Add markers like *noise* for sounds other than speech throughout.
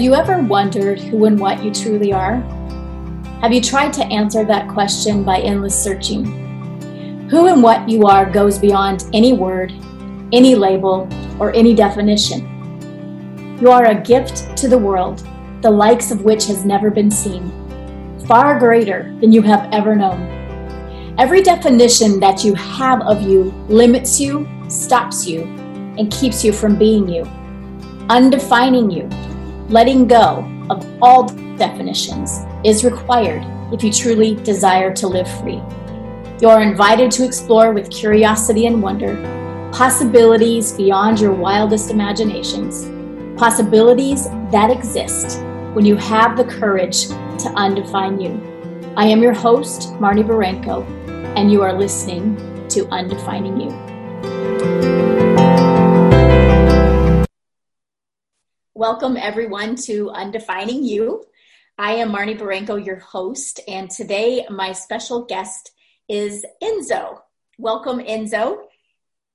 Have you ever wondered who and what you truly are? Have you tried to answer that question by endless searching? Who and what you are goes beyond any word, any label, or any definition. You are a gift to the world, the likes of which has never been seen, far greater than you have ever known. Every definition that you have of you limits you, stops you, and keeps you from being you, undefining you. Letting go of all definitions is required if you truly desire to live free. You are invited to explore with curiosity and wonder possibilities beyond your wildest imaginations, possibilities that exist when you have the courage to undefine you. I am your host, Marnie Barranco, and you are listening to Undefining You. Welcome, everyone, to Undefining You. I am Marnie Barranco, your host, and today my special guest is Enzo. Welcome, Enzo.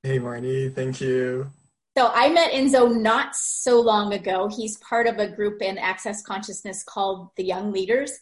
Hey, Marnie. Thank you. So, I met Enzo not so long ago. He's part of a group in Access Consciousness called the Young Leaders.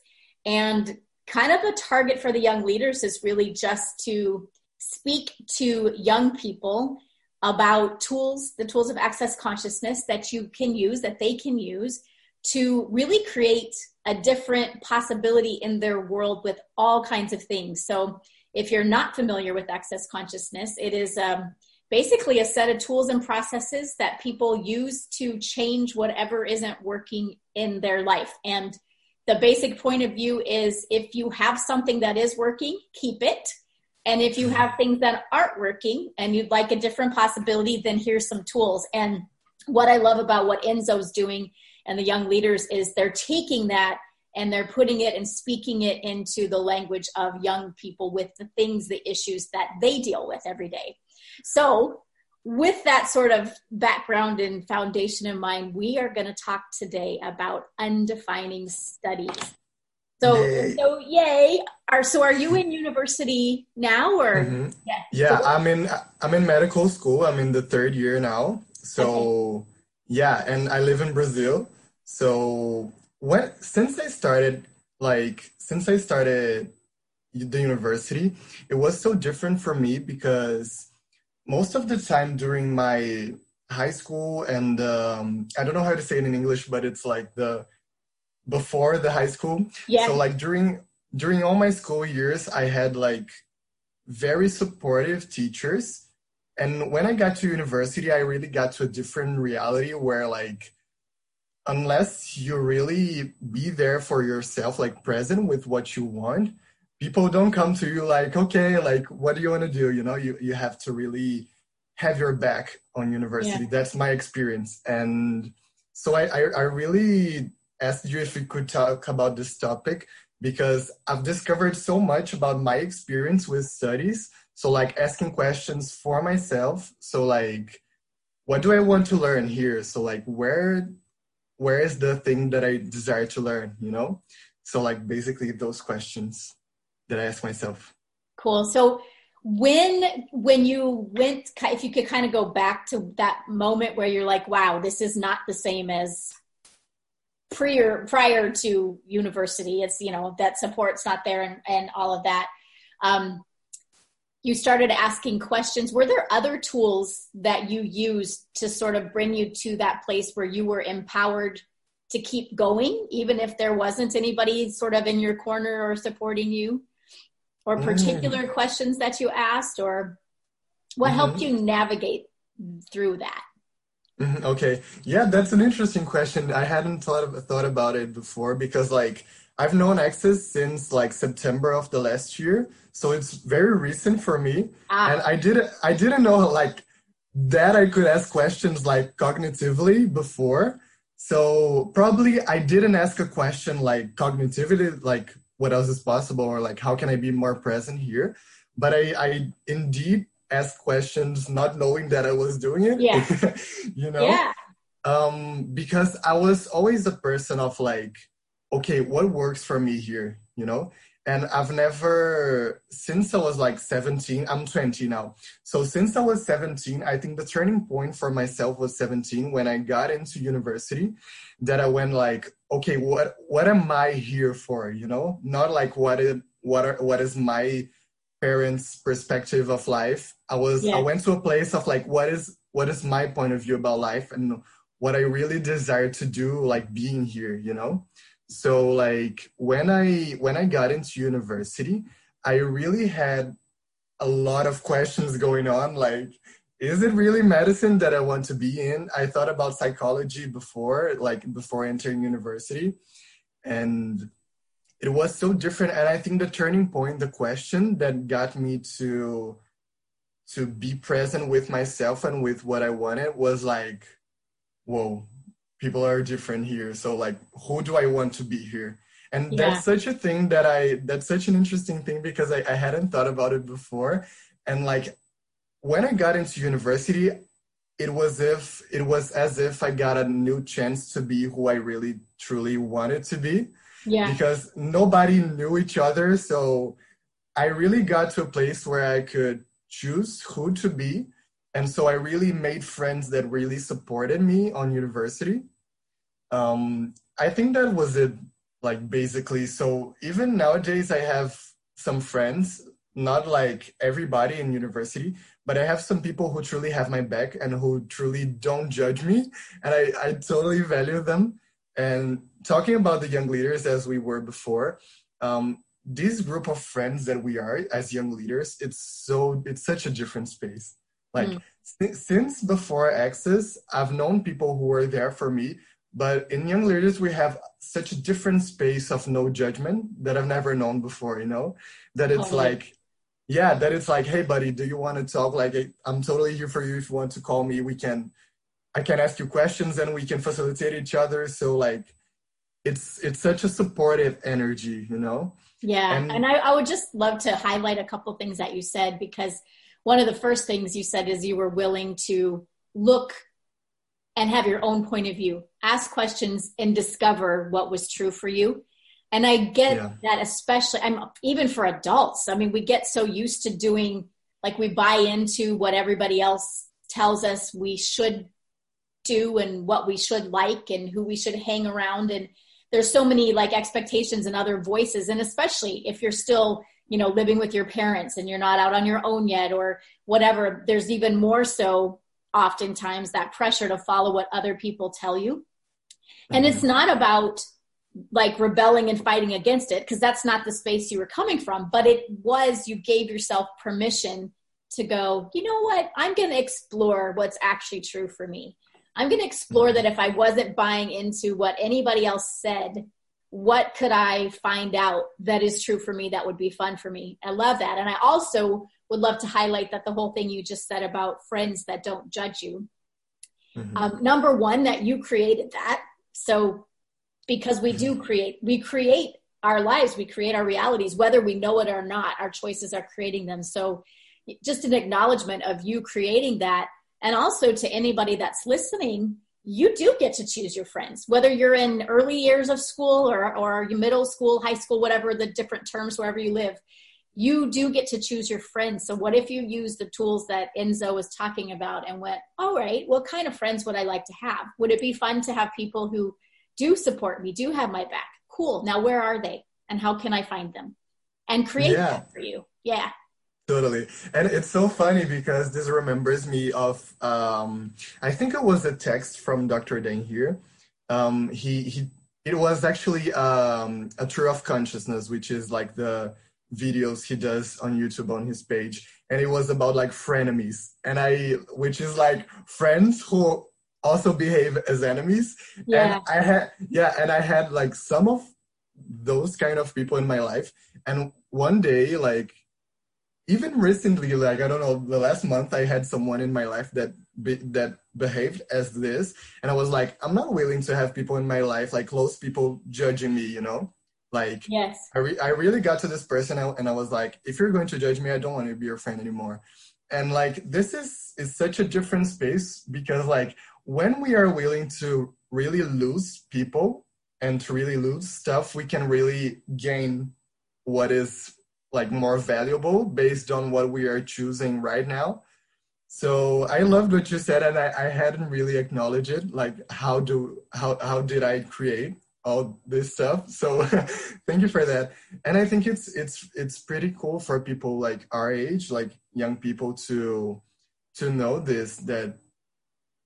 And kind of a target for the Young Leaders is really just to speak to young people about tools, the tools of access consciousness that you can use, that they can use to really create a different possibility in their world with all kinds of things. So, if you're not familiar with access consciousness, it is um, basically a set of tools and processes that people use to change whatever isn't working in their life. And the basic point of view is if you have something that is working, keep it and if you have things that aren't working and you'd like a different possibility, then here's some tools. And what I love about what Enzo's doing and the young leaders is they're taking that and they're putting it and speaking it into the language of young people with the things, the issues that they deal with every day. So, with that sort of background and foundation in mind, we are going to talk today about undefining studies. So yay. so yay. Are so are you in university now or mm-hmm. yeah. yeah, I'm in I'm in medical school. I'm in the third year now. So okay. yeah, and I live in Brazil. So when since I started like since I started the university, it was so different for me because most of the time during my high school and um, I don't know how to say it in English, but it's like the before the high school. Yeah. So like during during all my school years, I had like very supportive teachers. And when I got to university, I really got to a different reality where like unless you really be there for yourself, like present with what you want, people don't come to you like, okay, like what do you want to do? You know, you, you have to really have your back on university. Yeah. That's my experience. And so I, I, I really asked you if we could talk about this topic because I've discovered so much about my experience with studies. So, like asking questions for myself. So, like, what do I want to learn here? So, like, where where is the thing that I desire to learn? You know. So, like, basically those questions that I ask myself. Cool. So, when when you went, if you could kind of go back to that moment where you're like, "Wow, this is not the same as prior prior to university it's you know that support's not there and, and all of that um, you started asking questions were there other tools that you used to sort of bring you to that place where you were empowered to keep going even if there wasn't anybody sort of in your corner or supporting you or mm. particular mm. questions that you asked or what mm-hmm. helped you navigate through that Mm-hmm, *laughs* okay. Yeah, that's an interesting question. I hadn't thought of, thought about it before because like I've known Access since like September of the last year, so it's very recent for me. Ah. And I didn't I didn't know like that I could ask questions like cognitively before. So probably I didn't ask a question like cognitively, like what else is possible or like how can I be more present here. But I, I indeed ask questions not knowing that I was doing it. Yeah. *laughs* you know? Yeah. Um, because I was always a person of like, okay, what works for me here, you know? and I've never, since I was like 17, I'm 20 now. So since I was 17, I think the turning point for myself was 17 when I got into university that I went like, okay, what, what am I here for? You know, not like what is, what are, what is my parents' perspective of life. I was. I went to a place of like, what is, what is my point of view about life and what I really desire to do, like being here, you know? so like when i when i got into university i really had a lot of questions going on like is it really medicine that i want to be in i thought about psychology before like before entering university and it was so different and i think the turning point the question that got me to to be present with myself and with what i wanted was like whoa people are different here. So like who do i want to be here? And yeah. that's such a thing that i that's such an interesting thing because I, I hadn't thought about it before. And like when i got into university it was if it was as if i got a new chance to be who i really truly wanted to be yeah because nobody knew each other so i really got to a place where i could choose who to be and so i really made friends that really supported me on university um, I think that was it, like basically. So even nowadays, I have some friends, not like everybody in university, but I have some people who truly have my back and who truly don't judge me, and I, I totally value them. And talking about the young leaders as we were before, um, this group of friends that we are as young leaders, it's so it's such a different space. Like mm. since before Access, I've known people who were there for me but in young leaders, we have such a different space of no judgment that I've never known before, you know? That it's oh, like, yeah, that it's like, hey, buddy, do you want to talk? Like, I'm totally here for you. If you want to call me, we can, I can ask you questions and we can facilitate each other. So, like, it's it's such a supportive energy, you know? Yeah. And, and I, I would just love to highlight a couple things that you said because one of the first things you said is you were willing to look and have your own point of view ask questions and discover what was true for you and i get yeah. that especially i'm even for adults i mean we get so used to doing like we buy into what everybody else tells us we should do and what we should like and who we should hang around and there's so many like expectations and other voices and especially if you're still you know living with your parents and you're not out on your own yet or whatever there's even more so oftentimes that pressure to follow what other people tell you. And it's not about like rebelling and fighting against it because that's not the space you were coming from, but it was you gave yourself permission to go, you know what? I'm going to explore what's actually true for me. I'm going to explore that if I wasn't buying into what anybody else said, what could I find out that is true for me that would be fun for me? I love that. And I also would love to highlight that the whole thing you just said about friends that don't judge you. Mm-hmm. Um, number one, that you created that. So, because we do create, we create our lives, we create our realities, whether we know it or not, our choices are creating them. So, just an acknowledgement of you creating that. And also to anybody that's listening, you do get to choose your friends, whether you're in early years of school or, or middle school, high school, whatever the different terms, wherever you live you do get to choose your friends. So, what if you use the tools that Enzo was talking about and went, all right, what kind of friends would I like to have? Would it be fun to have people who do support me, do have my back? Cool. Now, where are they? And how can I find them? And create yeah. that for you. Yeah. Totally. And it's so funny because this remembers me of, um, I think it was a text from Dr. Dain Heer. Um, he, he, it was actually um, a tour of consciousness, which is like the videos he does on YouTube on his page, and it was about like frenemies, and I, which is like friends who also behave as enemies. Yeah. And I had, yeah, and I had like some of those kind of people in my life, and one day, like even recently, like I don't know, the last month, I had someone in my life that be, that behaved as this, and I was like, I'm not willing to have people in my life, like close people, judging me, you know. Like, yes, I, re- I really got to this person and I was like, if you're going to judge me, I don't want to be your friend anymore. And like, this is is such a different space because like when we are willing to really lose people and to really lose stuff, we can really gain what is like more valuable based on what we are choosing right now. So I loved what you said, and I, I hadn't really acknowledged it. Like, how do how how did I create all this stuff? So *laughs* thank you for that. And I think it's it's it's pretty cool for people like our age, like young people, to to know this that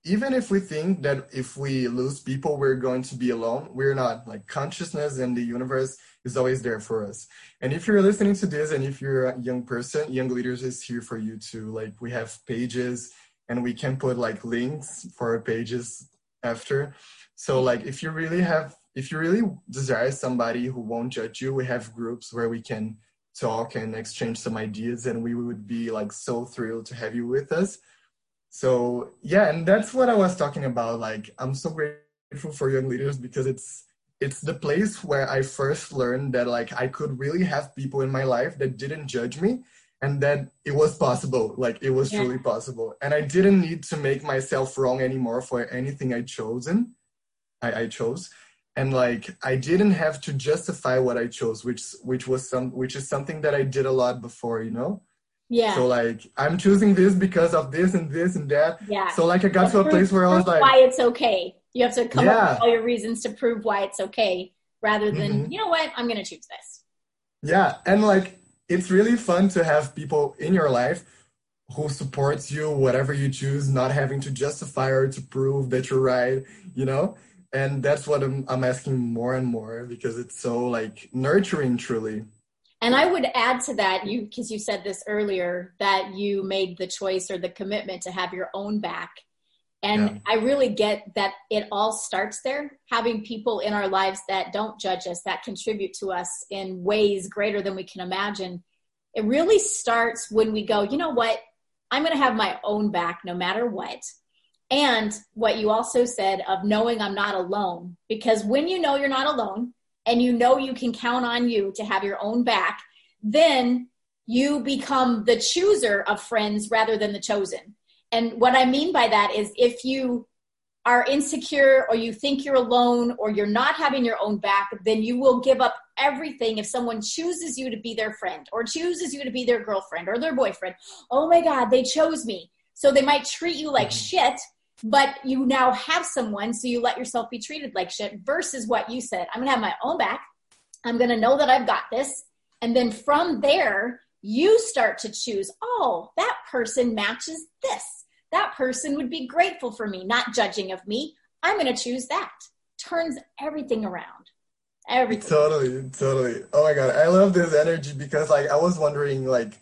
even if we think that if we lose people we're going to be alone. We're not like consciousness and the universe is always there for us. And if you're listening to this and if you're a young person young leaders is here for you too. Like we have pages and we can put like links for our pages after. So like if you really have if you really desire somebody who won't judge you we have groups where we can talk and exchange some ideas and we would be like so thrilled to have you with us so yeah and that's what i was talking about like i'm so grateful for young leaders because it's it's the place where i first learned that like i could really have people in my life that didn't judge me and that it was possible like it was yeah. truly possible. And i didn't need to make myself wrong anymore for anything i chosen I, I chose. And like i didn't have to justify what i chose which which was some which is something that i did a lot before you know yeah. So like I'm choosing this because of this and this and that. Yeah. So like I got to a place where I was like why it's okay. You have to come yeah. up with all your reasons to prove why it's okay rather than, mm-hmm. you know what, I'm gonna choose this. Yeah. And like it's really fun to have people in your life who supports you whatever you choose, not having to justify or to prove that you're right, you know? And that's what I'm I'm asking more and more because it's so like nurturing truly. And I would add to that, you because you said this earlier that you made the choice or the commitment to have your own back. And yeah. I really get that it all starts there, having people in our lives that don't judge us, that contribute to us in ways greater than we can imagine. It really starts when we go, you know what? I'm going to have my own back no matter what. And what you also said of knowing I'm not alone, because when you know you're not alone, and you know you can count on you to have your own back, then you become the chooser of friends rather than the chosen. And what I mean by that is if you are insecure or you think you're alone or you're not having your own back, then you will give up everything if someone chooses you to be their friend or chooses you to be their girlfriend or their boyfriend. Oh my God, they chose me. So they might treat you like mm-hmm. shit but you now have someone so you let yourself be treated like shit versus what you said i'm gonna have my own back. I'm gonna know that i've got this. And then from there you start to choose oh that person matches this. That person would be grateful for me not judging of me. I'm gonna choose that. Turns everything around. Everything. Totally totally. Oh my god i love this energy because like i was wondering like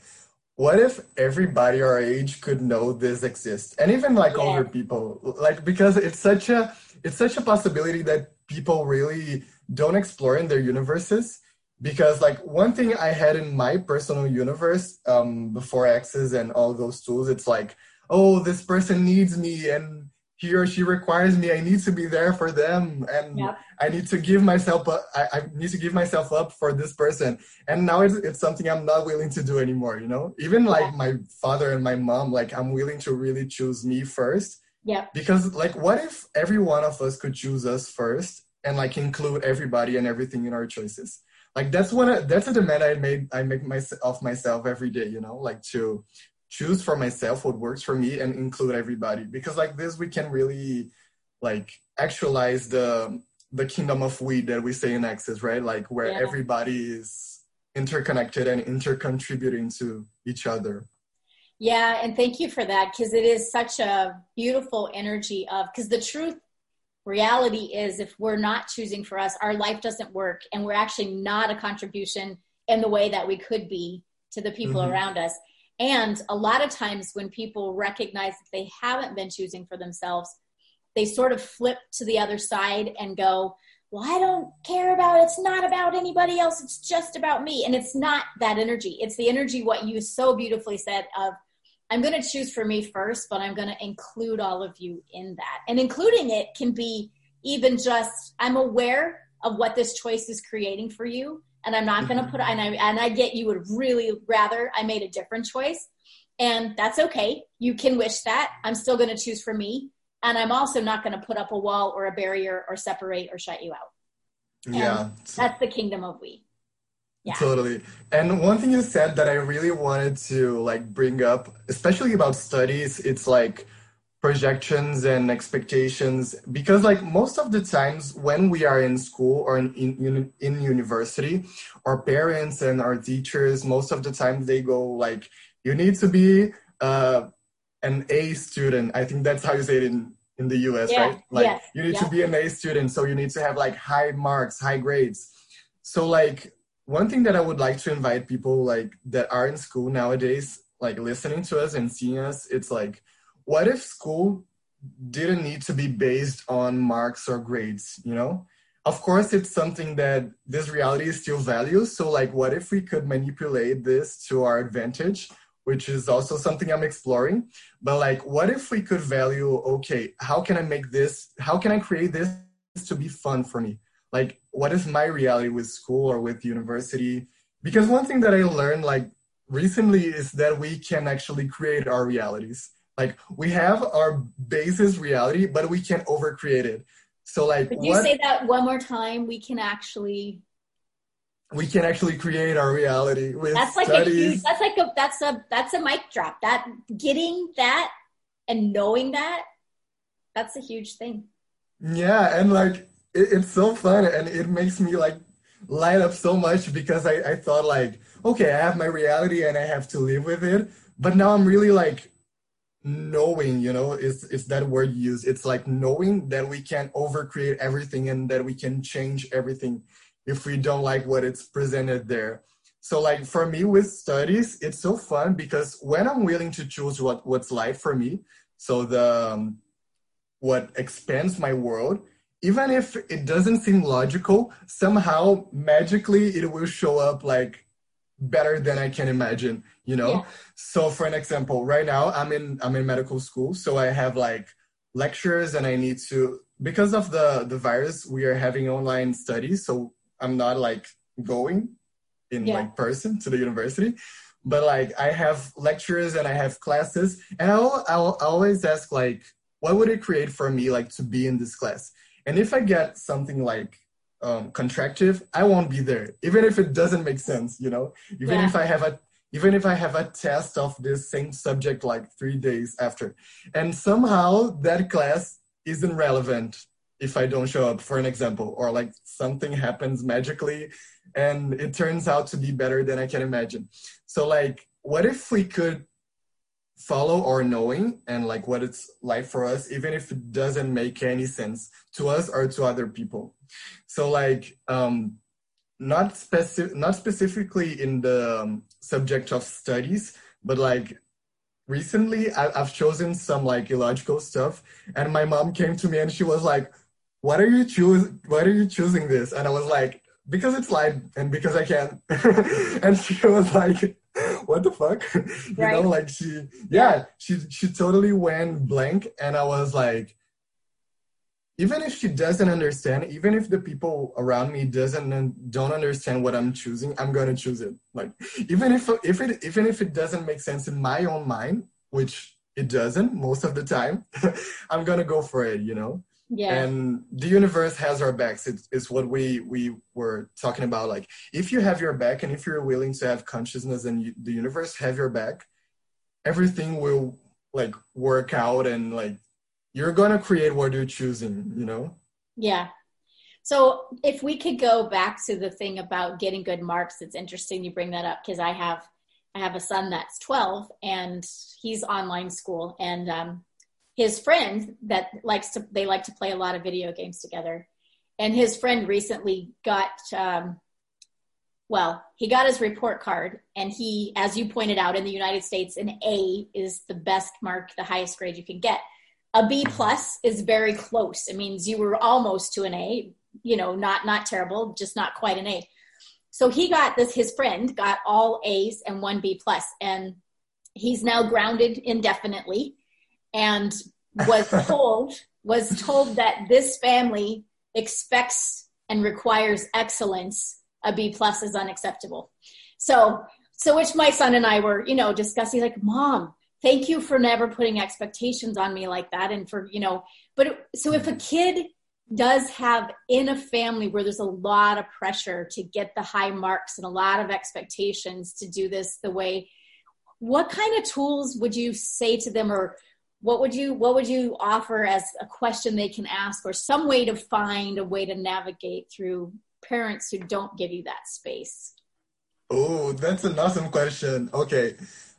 what if everybody our age could know this exists? And even like yeah. older people. Like because it's such a it's such a possibility that people really don't explore in their universes. Because like one thing i had in my personal universe um before access and all those tools it's like oh this person needs me and he or she requires me i need to be there for them and yep. i need to give myself up I, I, need to give myself up for this person. And now it's, it's something i'm not willing to do anymore you know? Even like my father and my mom like i'm willing to really choose me first. Yeah. Because like what if every one of us could choose us first and like include everybody and everything in our choices? Like that's what I, that's a demand i made i make myself of myself every day you know? Like to choose for myself what works for me and include everybody because like this we can really like actualize the the kingdom of we that we say in access right like where yeah. everybody is interconnected and intercontributing to each other yeah and thank you for that because it is such a beautiful energy of because the truth reality is if we're not choosing for us our life doesn't work and we're actually not a contribution in the way that we could be to the people mm-hmm. around us and a lot of times when people recognize that they haven't been choosing for themselves, they sort of flip to the other side and go, well, I don't care about it. It's not about anybody else. It's just about me. And it's not that energy. It's the energy, what you so beautifully said of, I'm going to choose for me first, but I'm going to include all of you in that. And including it can be even just, I'm aware of what this choice is creating for you and I'm not going to mm-hmm. put and I and I get you would really rather I made a different choice and that's okay. You can wish that. I'm still going to choose for me and I'm also not going to put up a wall or a barrier or separate or shut you out. And yeah. That's the kingdom of we. Yeah. Totally. And one thing you said that I really wanted to like bring up, especially about studies, it's like projections and expectations because like most of the times when we are in school or in, in, in university our parents and our teachers most of the time they go like you need to be uh, an a student i think that's how you say it in in the us yeah. right like yes. you need yeah. to be an a student so you need to have like high marks high grades so like one thing that I would like to invite people like that are in school nowadays, like listening to us and seeing us, it's like, what if school didn't need to be based on marks or grades, you know? Of course, it's something that this reality still values. So, like, what if we could manipulate this to our advantage, which is also something I'm exploring? But, like, what if we could value, okay, how can I make this, how can I create this to be fun for me? like what is my reality with school or with university because one thing that i learned like recently is that we can actually create our realities like we have our basis reality but we can't overcreate it so like could you what, say that one more time we can actually we can actually create our reality with that's like studies. a huge that's like a that's a that's a mic drop that getting that and knowing that that's a huge thing yeah and like it, it's so fun and it makes me like light up so much because I, I thought like, okay, I have my reality and I have to live with it. But now I'm really like knowing, you know, it's it's that word used. It's like knowing that we can overcreate everything and that we can change everything if we don't like what it's presented there. So like for me with studies, it's so fun because when I'm willing to choose what what's life for me, so the um, what expands my world, even if it doesn't seem logical, somehow magically it will show up like better than I can imagine, you know? Yeah. So for an example, right now I'm in I'm in medical school, so I have like lectures and I need to because of the the virus, we are having online studies, so I'm not like going in yeah. like person to the university. But like I have lectures and I have classes and I'll, I'll always ask like what would it create for me like to be in this class and if I get something like um, contractive, I won't be there, even if it doesn't make sense, you know, even yeah. if I have a even if I have a test of this same subject like three days after. And somehow that class isn't relevant if I don't show up, for an example, or like something happens magically and it turns out to be better than I can imagine. So, like, what if we could follow our knowing and like what it's like for us even if it doesn't make any sense to us or to other people. So like um not specific not specifically in the um, subject of studies but like recently I, i've chosen some like illogical stuff and my mom came to me and she was like what are you choose why are you choosing this? And i was like because it's light and because i can *laughs* and she was like *laughs* what the fuck? *laughs* you right. know, like she, yeah, she she totally went blank, and I was like, even if she doesn't understand, even if the people around me doesn't uh, don't understand what I'm choosing, I'm gonna choose it. Like even if if it even if it doesn't make sense in my own mind, which it doesn't most of the time, *laughs* I'm gonna go for it. You know yeah. And the universe has our backs. It's, it's what we we were talking about. Like if you have your back and if you're willing to have consciousness and you, the universe have your back everything will like work out and like you're gonna create what you're choosing you know? Yeah. So if we could go back to the thing about getting good marks it's interesting you bring that up because i have i have a son that's 12 and he's online school and um, his friend that likes to they like to play a lot of video games together. And his friend recently got um, well he got his report card and he as you pointed out in the united states an a is the best mark the highest grade you can get. A b plus is very close. It means you were almost to an a you know not not terrible just not quite an a. So he got this his friend got all a's and one b plus and he's now grounded indefinitely and was *laughs* told was told that this family expects and requires excellence a b plus is unacceptable. So so which my son and i were you know discussing like mom thank you for never putting expectations on me like that and for you know but so if a mm-hmm. kid does have in a family where there's a lot of pressure to get the high marks and a lot of expectations to do this the way what kind of tools would you say to them or what would you what would you offer as a question they can ask or some way to find a way to navigate through parents who don't give you that space? Oh that's an awesome question. Okay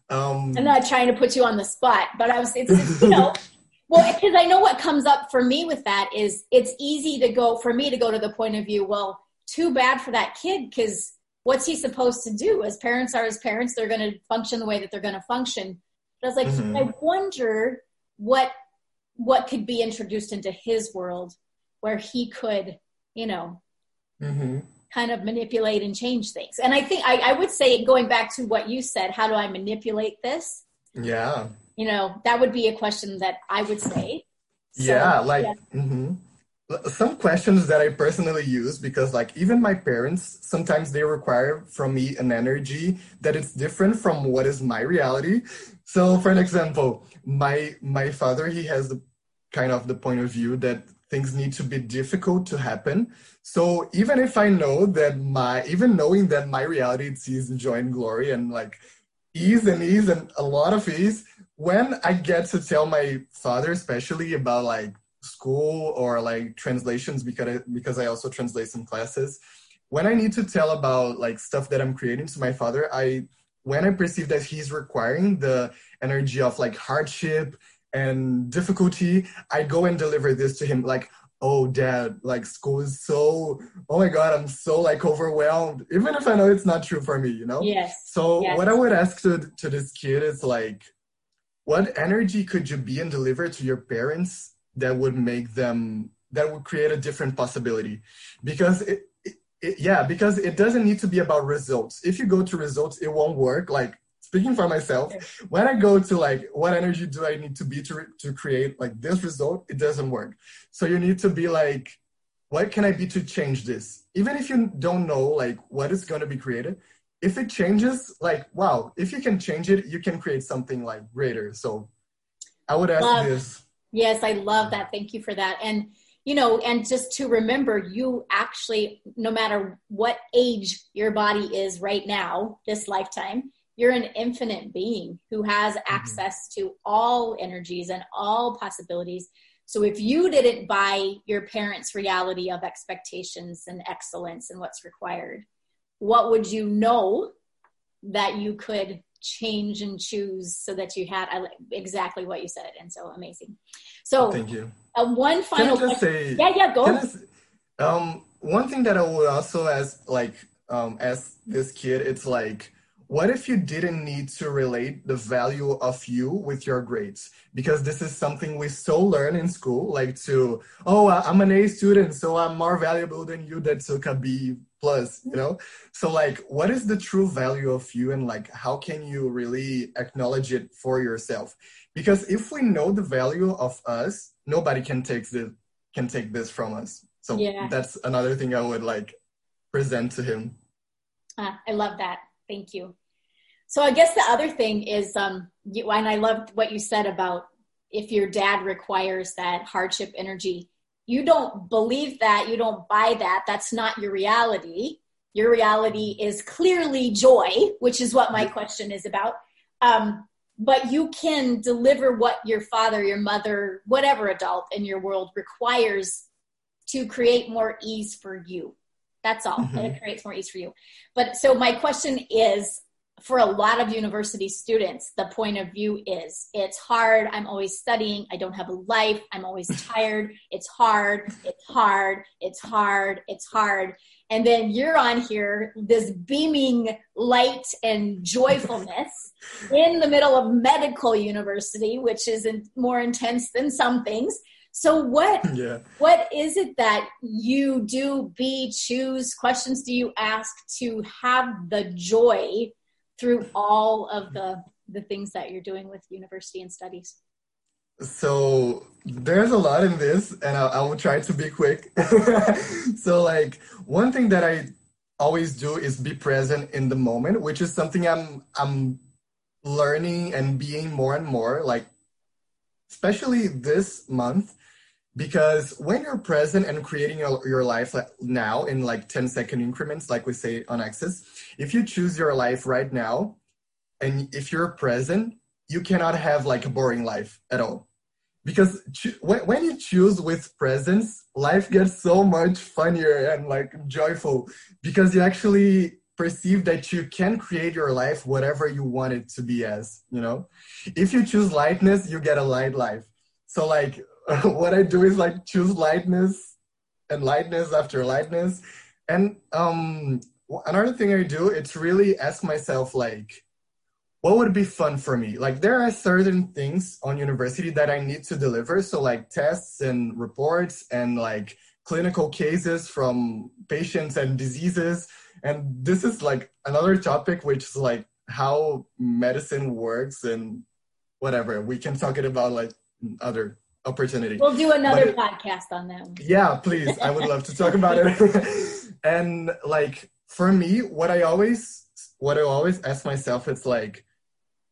um i'm not trying to put you on the spot but i was it's, you know *laughs* well because i know what comes up for me with that is it's easy to go for me to go to the point of view well too bad for that kid because what's he supposed to do? As parents are as parents they're going to function the way that they're going to function. But i was like mm-hmm. i wonder what what could be introduced into his world where he could you know mm-hmm. kind of manipulate and change things and i think I, I would say going back to what you said how do i manipulate this yeah you know that would be a question that i would say so, yeah like yeah. Mm-hmm. some questions that i personally use because like even my parents sometimes they require from me an energy that it's different from what is my reality so for an example my my father he has the kind of the point of view that things need to be difficult to happen. So even if i know that my even knowing that my reality sees joy and glory and like ease and ease and a lot of ease when i get to tell my father especially about like school or like translations because I, because i also translate some classes when i need to tell about like stuff that i'm creating to my father i when I perceive that he's requiring the energy of like hardship and difficulty, I go and deliver this to him like, oh dad, like school is so oh my god, I'm so like overwhelmed, even if I know it's not true for me, you know? Yes. So yes. what I would ask to to this kid is like, what energy could you be and deliver to your parents that would make them that would create a different possibility? Because it, it, yeah, because it doesn't need to be about results. If you go to results, it won't work. Like speaking for myself, when I go to like, what energy do I need to be to, to create like this result? It doesn't work. So you need to be like, what can I be to change this? Even if you don't know like what is going to be created, if it changes, like, wow, if you can change it, you can create something like greater. So I would ask love. this. Yes, I love that. Thank you for that. And you know, and just to remember, you actually, no matter what age your body is right now, this lifetime, you're an infinite being who has mm-hmm. access to all energies and all possibilities. So if you didn't buy your parents' reality of expectations and excellence and what's required, what would you know that you could change and choose so that you had I, exactly what you said and so amazing. So thank you. uh, one final can I just say, yeah yeah go I, um one thing that i would also ask like um ask this kid it's like what if you didn't need to relate the value of you with your grades? Because this is something we so learn in school like to oh i'm an a student so i'm more valuable than you that took a b plus you know? So like what is the true value of you and like how can you really acknowledge it for yourself? Because if we know the value of us nobody can take this can take this from us. So yeah. that's another thing i would like present to him. Ah, i love that. Thank you. So i guess the other thing is um you, and i loved what you said about if your dad requires that hardship energy you don't believe that, you don't buy that, that's not your reality. Your reality is clearly joy, which is what my question is about. Um, but you can deliver what your father, your mother, whatever adult in your world requires to create more ease for you. That's all. Mm-hmm. It creates more ease for you. But so my question is for a lot of university students, the point of view is it's hard. I'm always studying. I don't have a life. I'm always *laughs* tired. It's hard. It's hard. It's hard. It's hard. And then you're on here, this beaming light and joyfulness *laughs* in the middle of medical university, which is more intense than some things. So what *laughs* yeah. what is it that you do be choose questions do you ask to have the joy through all of the the things that you're doing with university and studies? So there's a lot in this, and I, I will try to be quick. *laughs* so, like one thing that I always do is be present in the moment, which is something I'm I'm learning and being more and more. Like, especially this month, because when you're present and creating your your life now in like 10 second increments like we say on access if you choose your life right now and if you're present you cannot have like a boring life at all. Because when when you choose with presence life gets so much funnier and like joyful. Because you actually perceive that you can create your life whatever you want it to be as you know? If you choose lightness you get a light life. So like *laughs* what I do is like choose lightness and lightness after lightness. And um, another thing I do, it's really ask myself like, what would be fun for me? Like there are certain things on university that I need to deliver. So like tests and reports and like clinical cases from patients and diseases. And this is like another topic, which is like how medicine works and whatever. We can talk it about like other opportunity. We'll do another podcast on them. Yeah, please. I would love to talk about it. *laughs* and like for me, what I always what I always ask myself is like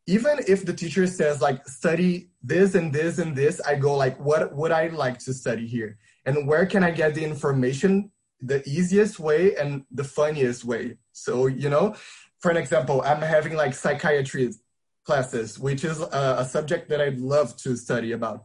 even if the teacher says like study this and this and this, I go like what would I like to study here? And where can I get the information the easiest way and the funniest way? So, you know, for an example, I'm having like psychiatry classes, which is a, a subject that I'd love to study about.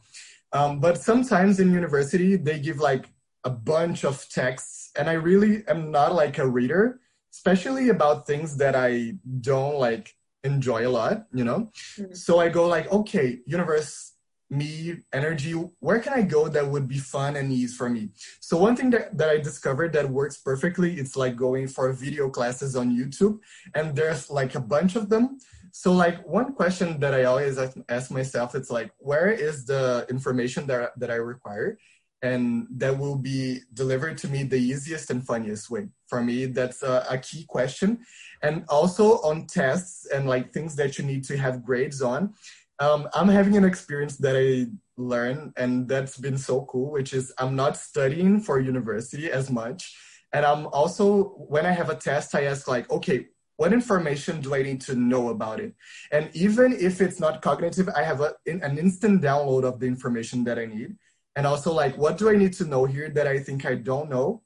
Um, but sometimes in university, they give like a bunch of texts, and I really am not like a reader, especially about things that I don't like enjoy a lot, you know? Mm-hmm. So I go like, okay, universe, me, energy, where can I go that would be fun and easy for me? So one thing that, that I discovered that works perfectly, it's like going for video classes on YouTube, and there's like a bunch of them. So like one question that I always ask myself, it's like, where is the information that, that I require? And that will be delivered to me the easiest and funniest way. For me, that's a, a key question. And also on tests and like things that you need to have grades on, um, I'm having an experience that I learn and that's been so cool, which is I'm not studying for university as much. And I'm also, when I have a test, I ask like, okay, what information do I need to know about it? And even if it's not cognitive, I have a, an instant download of the information that I need. And also like, what do I need to know here that I think I don't know?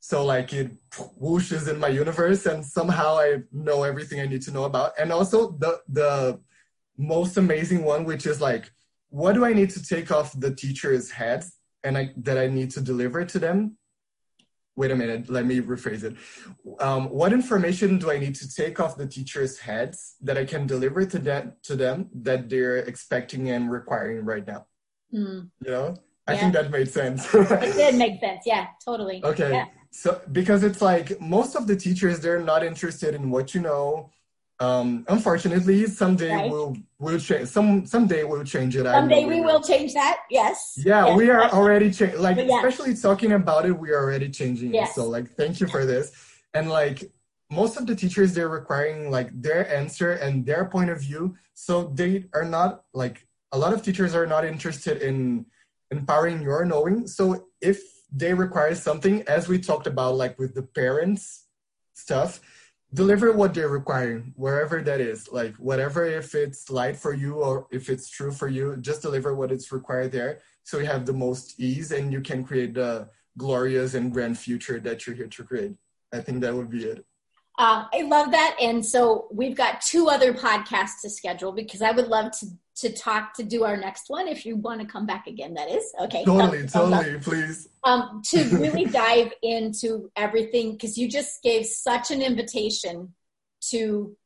So like it whooshes in my universe and somehow I know everything I need to know about. And also the, the most amazing one, which is like, what do I need to take off the teacher's head and I, that I need to deliver to them wait a minute, let me rephrase it. Um, what information do I need to take off the teacher's heads that I can deliver to them, to them that they're expecting and requiring right now? Mm. You know, I yeah. think that made sense. *laughs* it did make sense. Yeah, totally. Okay. Yeah. So, because it's like most of the teachers, they're not interested in what you know um, unfortunately, someday right. we'll we'll change. Some someday we'll change it. Someday we will change that. Yes. Yeah, yes. we are already changing. Like yeah. especially talking about it, we are already changing yes. it. So like, thank you for this. And like most of the teachers, they're requiring like their answer and their point of view. So they are not like a lot of teachers are not interested in empowering your knowing. So if they require something, as we talked about, like with the parents stuff deliver what they're requiring wherever that is. Like whatever if it's light for you or if it's true for you just deliver what it's required there so you have the most ease and you can create the glorious and grand future that you're here to create. I think that would be it. Uh, I love that. And so we've got two other podcasts to schedule because I would love to to talk to do our next one if you want to come back again that is okay totally totally please um, to *laughs* really dive into everything because you just gave such an invitation to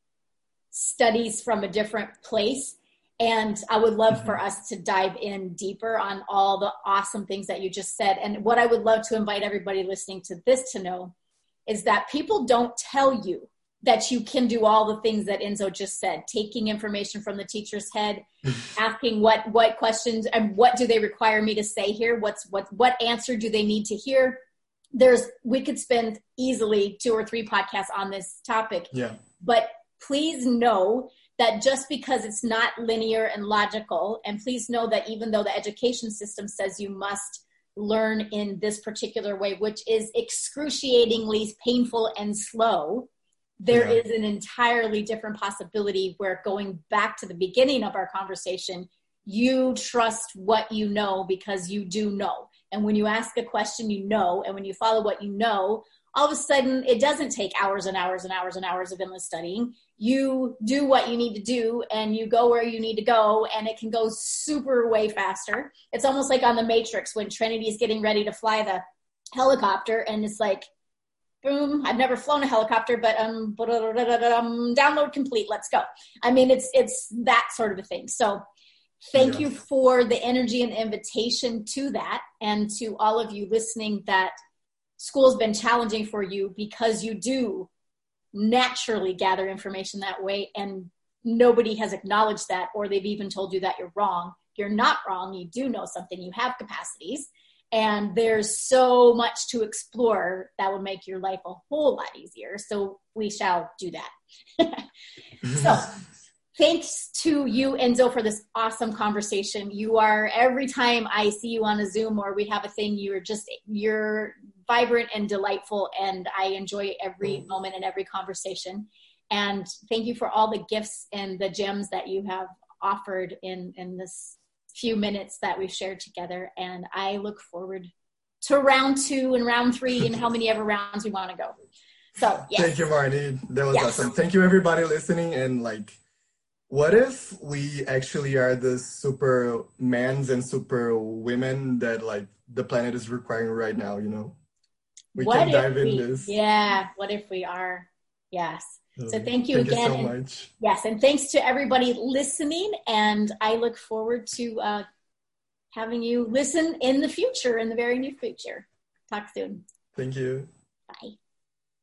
studies from a different place and i would love mm-hmm. for us to dive in deeper on all the awesome things that you just said and what i would love to invite everybody listening to this to know is that people don't tell you that you can do all the things that Enzo just said, taking information from the teacher's head, *laughs* asking what what questions and what do they require me to say here? What's what what answer do they need to hear? There's we could spend easily two or three podcasts on this topic. Yeah. But please know that just because it's not linear and logical, and please know that even though the education system says you must learn in this particular way, which is excruciatingly painful and slow, there yeah. is an entirely different possibility where going back to the beginning of our conversation, you trust what you know because you do know. And when you ask a question, you know, and when you follow what you know, all of a sudden it doesn't take hours and hours and hours and hours of endless studying. You do what you need to do and you go where you need to go, and it can go super way faster. It's almost like on the Matrix when Trinity is getting ready to fly the helicopter, and it's like, boom, I've never flown a helicopter, but um, download complete, let's go. I mean, it's it's that sort of a thing. So thank you for the energy and the invitation to that and to all of you listening that school's been challenging for you because you do naturally gather information that way and nobody has acknowledged that or they've even told you that you're wrong. You're not wrong. You do know something. You have capacities and there's so much to explore that would make your life a whole lot easier so we shall do that *laughs* so thanks to you, Enzo, for this awesome conversation. You are every time I see you on a Zoom or we have a thing, you're just you're vibrant and delightful, and I enjoy every mm. moment and every conversation. And thank you for all the gifts and the gems that you have offered in in this few minutes that we've shared together. And I look forward to round two and round three and how many ever rounds we want to go. So yes. thank you, Marnie. That was yes. awesome. Thank you, everybody listening, and like what if we actually are the super mans and super women that like the planet is requiring right now, you know? We what can dive we, in this. Yeah, what if we are? Yes. So thank you thank again. You so and. Yes, and thanks to everybody listening. And I look forward to uh, having you listen in the future, in the very near future. Talk soon. Thank you. Bye.